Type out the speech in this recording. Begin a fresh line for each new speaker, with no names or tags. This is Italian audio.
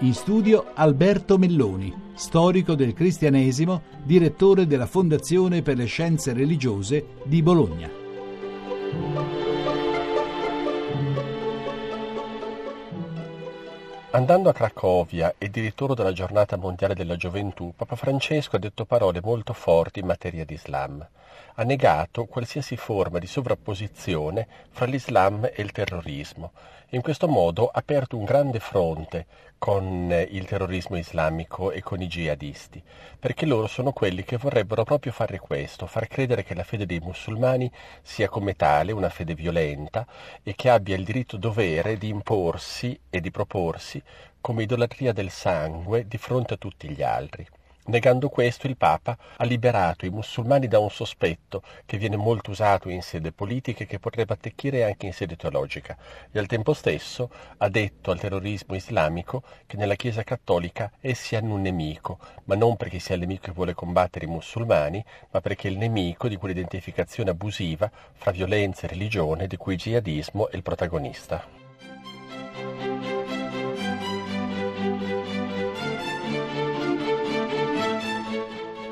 In studio Alberto Melloni, storico del cristianesimo, direttore della Fondazione per le Scienze Religiose di Bologna.
Andando a Cracovia e di ritorno dalla giornata mondiale della gioventù, Papa Francesco ha detto parole molto forti in materia di Islam. Ha negato qualsiasi forma di sovrapposizione fra l'Islam e il terrorismo in questo modo ha aperto un grande fronte con il terrorismo islamico e con i jihadisti, perché loro sono quelli che vorrebbero proprio fare questo, far credere che la fede dei musulmani sia come tale una fede violenta e che abbia il diritto dovere di imporsi e di proporsi come idolatria del sangue di fronte a tutti gli altri. Negando questo il Papa ha liberato i musulmani da un sospetto che viene molto usato in sede politica e che potrebbe attecchire anche in sede teologica e al tempo stesso ha detto al terrorismo islamico che nella Chiesa cattolica essi hanno un nemico, ma non perché sia il nemico che vuole combattere i musulmani, ma perché è il nemico di quell'identificazione abusiva fra violenza e religione di cui il jihadismo è il protagonista.